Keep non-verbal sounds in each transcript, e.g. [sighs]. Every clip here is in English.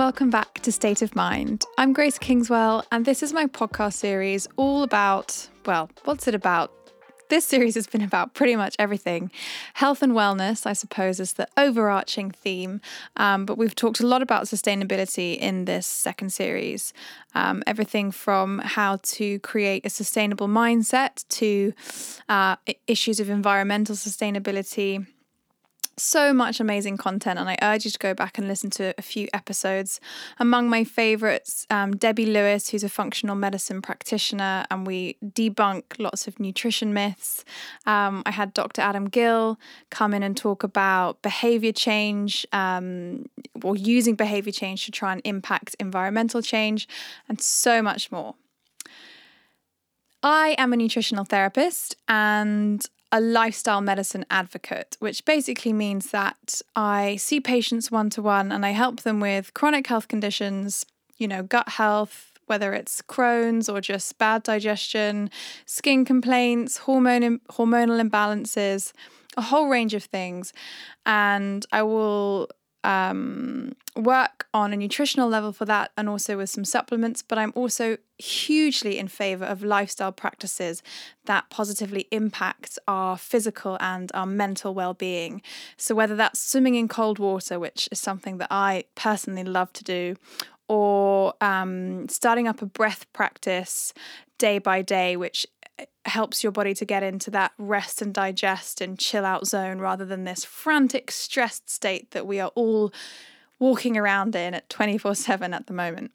welcome back to State of Mind. I'm Grace Kingswell, and this is my podcast series all about, well, what's it about? This series has been about pretty much everything. Health and wellness, I suppose, is the overarching theme. Um, but we've talked a lot about sustainability in this second series. Um, everything from how to create a sustainable mindset to uh, issues of environmental sustainability so much amazing content, and I urge you to go back and listen to a few episodes. Among my favorites, um, Debbie Lewis, who's a functional medicine practitioner, and we debunk lots of nutrition myths. Um, I had Dr. Adam Gill come in and talk about behavior change um, or using behavior change to try and impact environmental change, and so much more. I am a nutritional therapist and a lifestyle medicine advocate, which basically means that I see patients one to one and I help them with chronic health conditions, you know, gut health, whether it's Crohn's or just bad digestion, skin complaints, hormone hormonal imbalances, a whole range of things. And I will um, work on a nutritional level for that and also with some supplements. But I'm also hugely in favor of lifestyle practices that positively impact our physical and our mental well being. So, whether that's swimming in cold water, which is something that I personally love to do, or um, starting up a breath practice day by day, which helps your body to get into that rest and digest and chill out zone rather than this frantic, stressed state that we are all walking around in at 24 7 at the moment.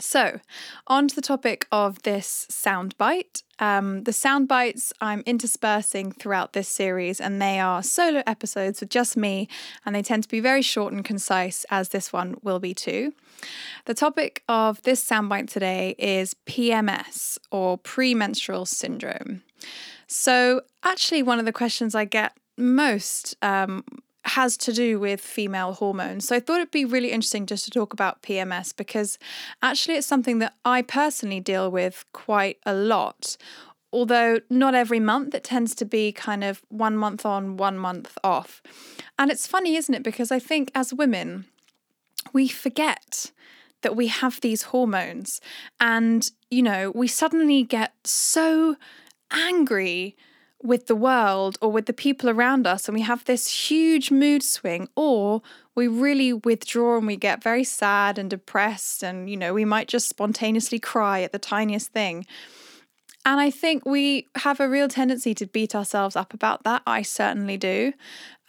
So, on to the topic of this soundbite. Um, the sound bites I'm interspersing throughout this series, and they are solo episodes with just me, and they tend to be very short and concise, as this one will be too. The topic of this soundbite today is PMS, or premenstrual syndrome. So, actually, one of the questions I get most um, has to do with female hormones. So I thought it'd be really interesting just to talk about PMS because actually it's something that I personally deal with quite a lot. Although not every month, it tends to be kind of one month on, one month off. And it's funny, isn't it? Because I think as women, we forget that we have these hormones and, you know, we suddenly get so angry with the world or with the people around us and we have this huge mood swing or we really withdraw and we get very sad and depressed and you know we might just spontaneously cry at the tiniest thing. And i think we have a real tendency to beat ourselves up about that. I certainly do.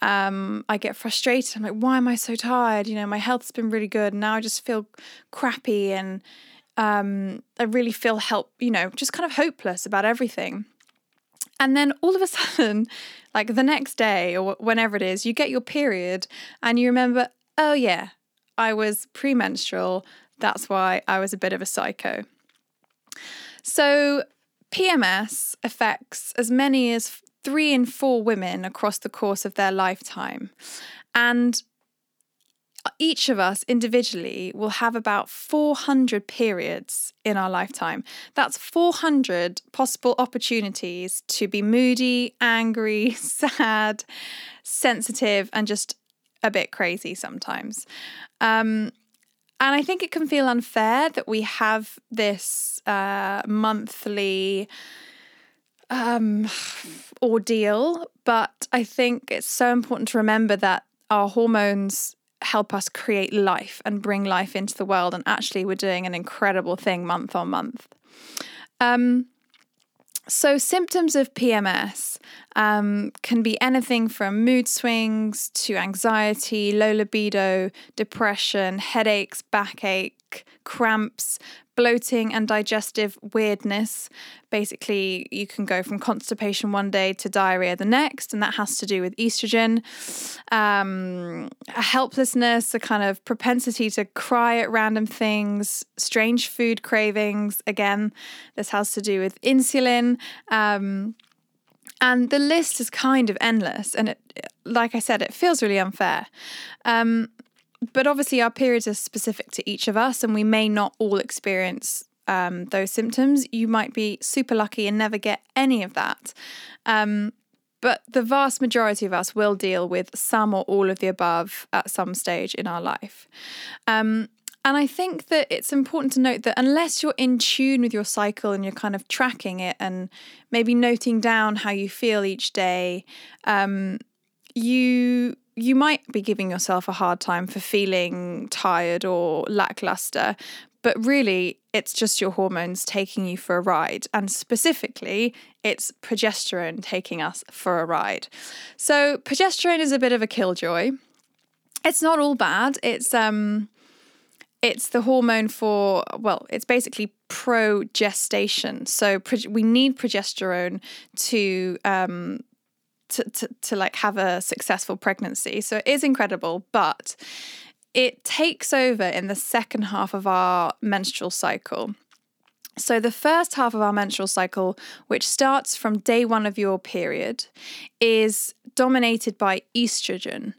Um, i get frustrated. I'm like why am i so tired? You know my health's been really good and now i just feel crappy and um, i really feel help you know just kind of hopeless about everything and then all of a [laughs] sudden, like the next day or whenever it is, you get your period and you remember, oh, yeah, I was premenstrual. That's why I was a bit of a psycho. So, PMS affects as many as three in four women across the course of their lifetime. And each of us individually will have about 400 periods in our lifetime. That's 400 possible opportunities to be moody, angry, [laughs] sad, sensitive, and just a bit crazy sometimes. Um, and I think it can feel unfair that we have this uh, monthly um, ordeal, but I think it's so important to remember that our hormones help us create life and bring life into the world. And actually, we're doing an incredible thing month on month. Um, so, symptoms of PMS um, can be anything from mood swings to anxiety, low libido, depression, headaches, backache, cramps, bloating and digestive weirdness. Basically, you can go from constipation one day to diarrhea the next, and that has to do with estrogen. Um, a helplessness, a kind of propensity to cry at random things, strange food cravings. Again, this has to do with insulin. Um, and the list is kind of endless, and it, like I said, it feels really unfair. Um, but obviously, our periods are specific to each of us, and we may not all experience um, those symptoms. You might be super lucky and never get any of that. Um, but the vast majority of us will deal with some or all of the above at some stage in our life. Um, and I think that it's important to note that unless you're in tune with your cycle and you're kind of tracking it and maybe noting down how you feel each day, um, you you might be giving yourself a hard time for feeling tired or lackluster. But really, it's just your hormones taking you for a ride. And specifically, it's progesterone taking us for a ride. So, progesterone is a bit of a killjoy. It's not all bad. It's um it's the hormone for well it's basically progestation so we need progesterone to um to, to, to like have a successful pregnancy so it is incredible but it takes over in the second half of our menstrual cycle so, the first half of our menstrual cycle, which starts from day one of your period, is dominated by estrogen.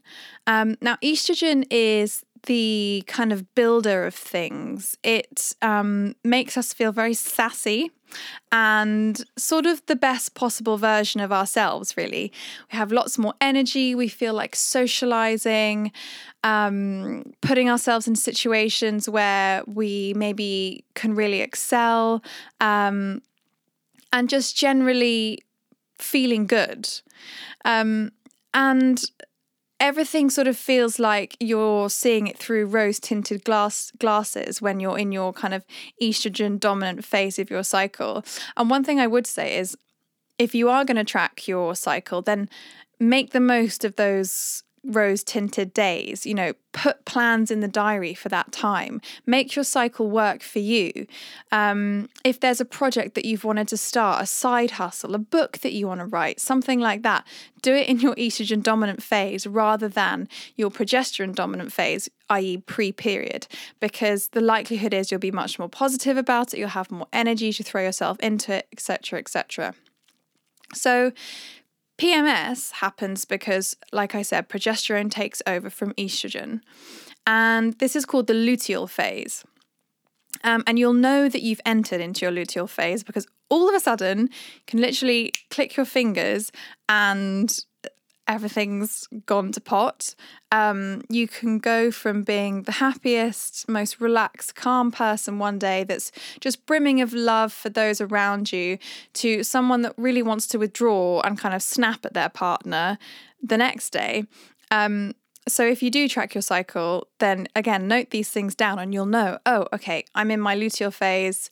Um, now, estrogen is the kind of builder of things. It um, makes us feel very sassy and sort of the best possible version of ourselves, really. We have lots more energy, we feel like socializing, um, putting ourselves in situations where we maybe can really excel, um, and just generally feeling good. Um, and everything sort of feels like you're seeing it through rose tinted glass glasses when you're in your kind of estrogen dominant phase of your cycle. And one thing I would say is if you are going to track your cycle, then make the most of those rose tinted days. You know, put plans in the diary for that time. Make your cycle work for you. Um, if there's a project that you've wanted to start, a side hustle, a book that you want to write, something like that, do it in your estrogen dominant phase rather than your progesterone dominant phase, i.e., pre period, because the likelihood is you'll be much more positive about it, you'll have more energy to throw yourself into it, etc., etc. So, PMS happens because, like I said, progesterone takes over from estrogen. And this is called the luteal phase. Um, and you'll know that you've entered into your luteal phase because all of a sudden you can literally click your fingers and everything's gone to pot. Um, you can go from being the happiest, most relaxed, calm person one day that's just brimming of love for those around you to someone that really wants to withdraw and kind of snap at their partner the next day. Um, so if you do track your cycle, then again, note these things down and you'll know, oh, okay, I'm in my luteal phase,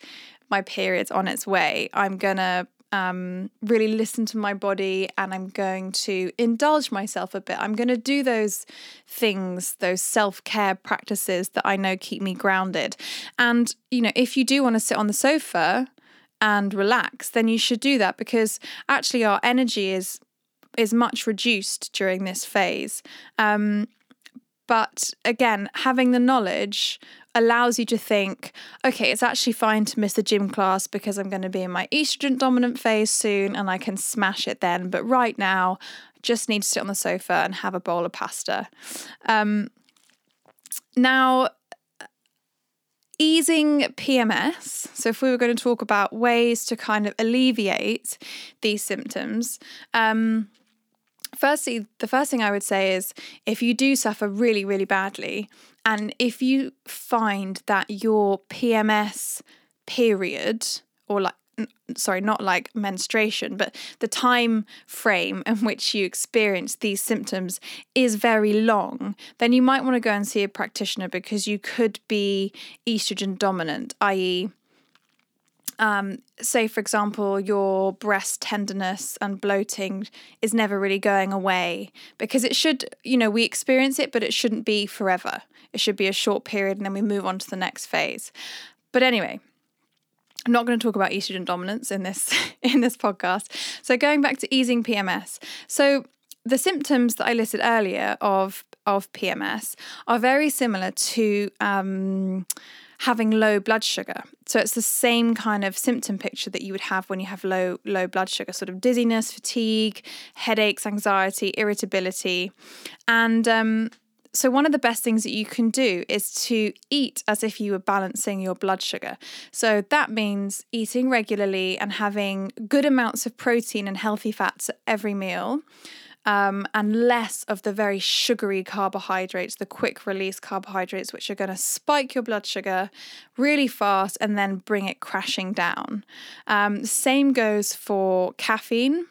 my period's on its way. I'm gonna um, really listen to my body and I'm going to indulge myself a bit. I'm going to do those things, those self care practices that I know keep me grounded. And, you know, if you do want to sit on the sofa and relax, then you should do that because actually our energy is is much reduced during this phase. Um, but again, having the knowledge allows you to think, okay, it's actually fine to miss the gym class because I'm going to be in my estrogen dominant phase soon and I can smash it then. But right now, I just need to sit on the sofa and have a bowl of pasta. Um, now, easing PMS. So, if we were going to talk about ways to kind of alleviate these symptoms, um, firstly, the first thing I would say is if you do suffer really, really badly, and if you find that your PMS period, or like, sorry, not like menstruation, but the time frame in which you experience these symptoms is very long, then you might want to go and see a practitioner because you could be estrogen dominant, i.e., um, say, for example, your breast tenderness and bloating is never really going away because it should, you know, we experience it, but it shouldn't be forever. It should be a short period and then we move on to the next phase. But anyway, I'm not going to talk about estrogen dominance in this [laughs] in this podcast. So going back to easing PMS. So the symptoms that I listed earlier of of PMS are very similar to um, having low blood sugar. So it's the same kind of symptom picture that you would have when you have low low blood sugar, sort of dizziness, fatigue, headaches, anxiety, irritability, and um, so, one of the best things that you can do is to eat as if you were balancing your blood sugar. So, that means eating regularly and having good amounts of protein and healthy fats at every meal. Um, and less of the very sugary carbohydrates, the quick release carbohydrates, which are going to spike your blood sugar really fast and then bring it crashing down. Um, same goes for caffeine.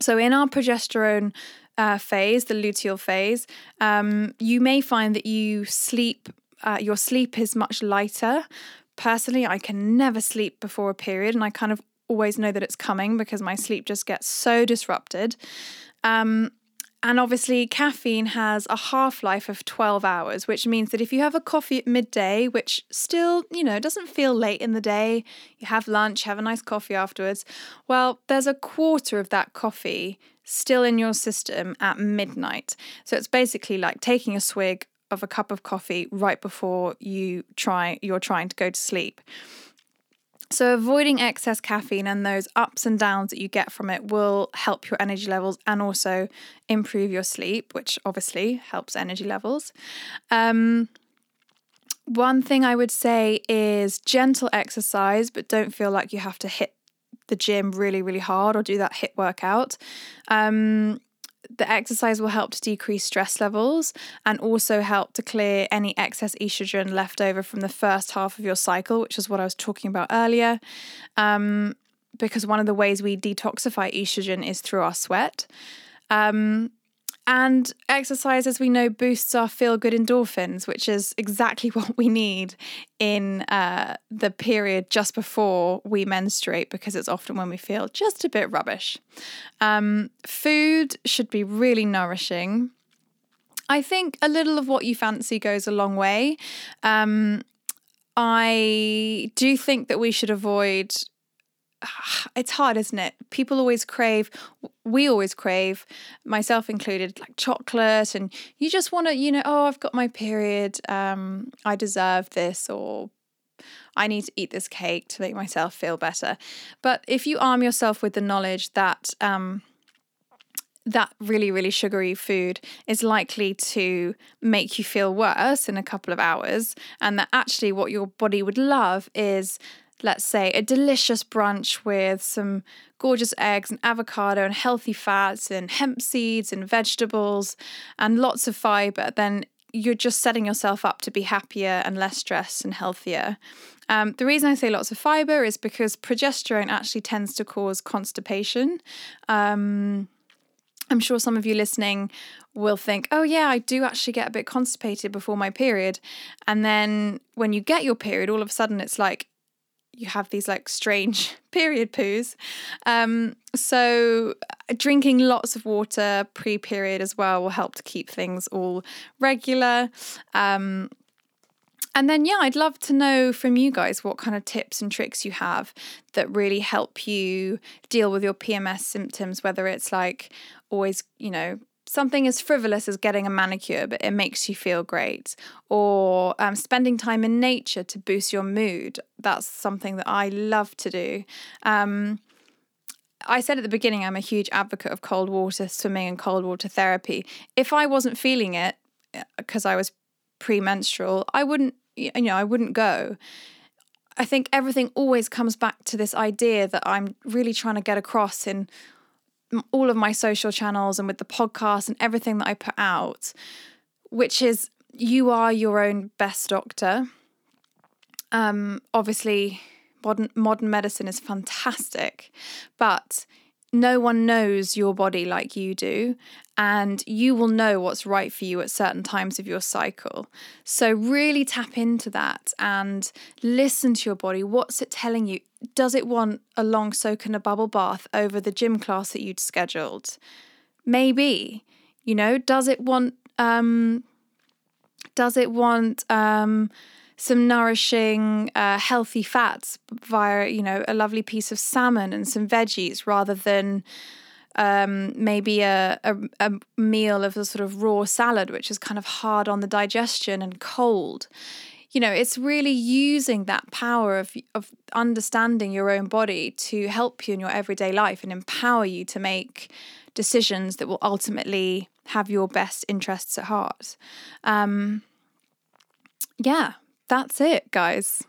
So, in our progesterone uh, phase, the luteal phase, um, you may find that you sleep, uh, your sleep is much lighter. Personally, I can never sleep before a period, and I kind of always know that it's coming because my sleep just gets so disrupted. Um, and obviously, caffeine has a half life of 12 hours, which means that if you have a coffee at midday, which still, you know, doesn't feel late in the day, you have lunch, have a nice coffee afterwards, well, there's a quarter of that coffee still in your system at midnight. So it's basically like taking a swig of a cup of coffee right before you try you're trying to go to sleep. So, avoiding excess caffeine and those ups and downs that you get from it will help your energy levels and also improve your sleep, which obviously helps energy levels. Um, one thing I would say is gentle exercise, but don't feel like you have to hit the gym really, really hard or do that HIIT workout. Um, the exercise will help to decrease stress levels and also help to clear any excess estrogen left over from the first half of your cycle, which is what I was talking about earlier. Um, because one of the ways we detoxify estrogen is through our sweat. Um, and exercise, as we know, boosts our feel good endorphins, which is exactly [laughs] what we need in uh, the period just before we menstruate, because it's often when we feel just a bit rubbish. Um, food should be really nourishing. I think a little of what you fancy goes a long way. Um, I do think that we should avoid [sighs] it's hard, isn't it? People always crave, we always crave, myself included, like chocolate, and you just want to, you know, oh, I've got my period, um, I deserve this, or I need to eat this cake to make myself feel better. But if you arm yourself with the knowledge that, um, that really, really sugary food is likely to make you feel worse in a couple of hours, and that actually what your body would love is let's say, a delicious brunch with some gorgeous eggs and avocado and healthy fats and hemp seeds and vegetables and lots of fiber, then you're just setting yourself up to be happier and less stressed and healthier. Um, the reason I say lots of fiber is because progesterone actually tends to cause constipation. Um, I'm sure some of you listening will think, oh, yeah, I do actually get a bit constipated before my period. And then when you get your period, all of a sudden it's like you have these like strange [laughs] period poos. Um, so uh, drinking lots of water pre-period as well will help to keep things all regular. Um, and then, yeah, I'd love to know from you guys what kind of tips and tricks you have that really help you deal with your PMS symptoms, whether it's like always, you know, something as frivolous as getting a manicure, but it makes you feel great, or um, spending time in nature to boost your mood. That's something that I love to do. Um, I said at the beginning, I'm a huge advocate of cold water swimming and cold water therapy. If I wasn't feeling it because uh, I was premenstrual, I wouldn't, you know, I wouldn't go. I think everything always comes back to this idea that I'm really trying to get across in all of my social channels and with the podcast and everything that I put out, which is you are your own best doctor. Um, obviously, modern modern medicine is fantastic, but no one knows your body like you do, and you will know what's right for you at certain times of your cycle. So, really tap into that and listen to your body. What's it telling you? Does it want a long soak in a bubble bath over the gym class that you'd scheduled? Maybe. You know, does it want um does it want um some nourishing, uh, healthy fats via, you know, a lovely piece of salmon and some veggies rather than um, maybe a, a, a meal of a sort of raw salad, which is kind of hard on the digestion and cold. You know, it's really using that power of, of understanding your own body to help you in your everyday life and empower you to make decisions that will ultimately have your best interests at heart. Um, yeah, that's it, guys.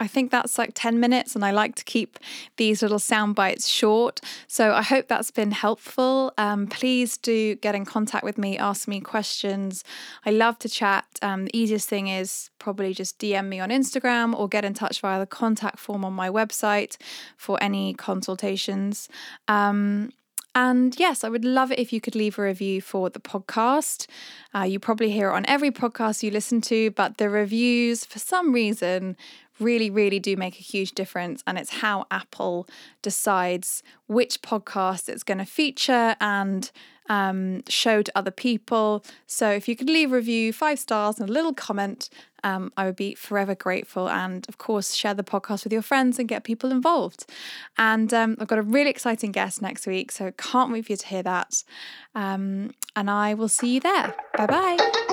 I think that's like 10 minutes, and I like to keep these little sound bites short. So I hope that's been helpful. Um, please do get in contact with me, ask me questions. I love to chat. Um, the easiest thing is probably just DM me on Instagram or get in touch via the contact form on my website for any consultations. Um, and yes, I would love it if you could leave a review for the podcast. Uh, you probably hear it on every podcast you listen to, but the reviews, for some reason, really, really do make a huge difference. And it's how Apple decides which podcast it's going to feature and um, show to other people. So if you could leave a review, five stars, and a little comment, um, I would be forever grateful. And of course, share the podcast with your friends and get people involved. And um, I've got a really exciting guest next week, so can't wait for you to hear that. Um, and I will see you there. Bye bye.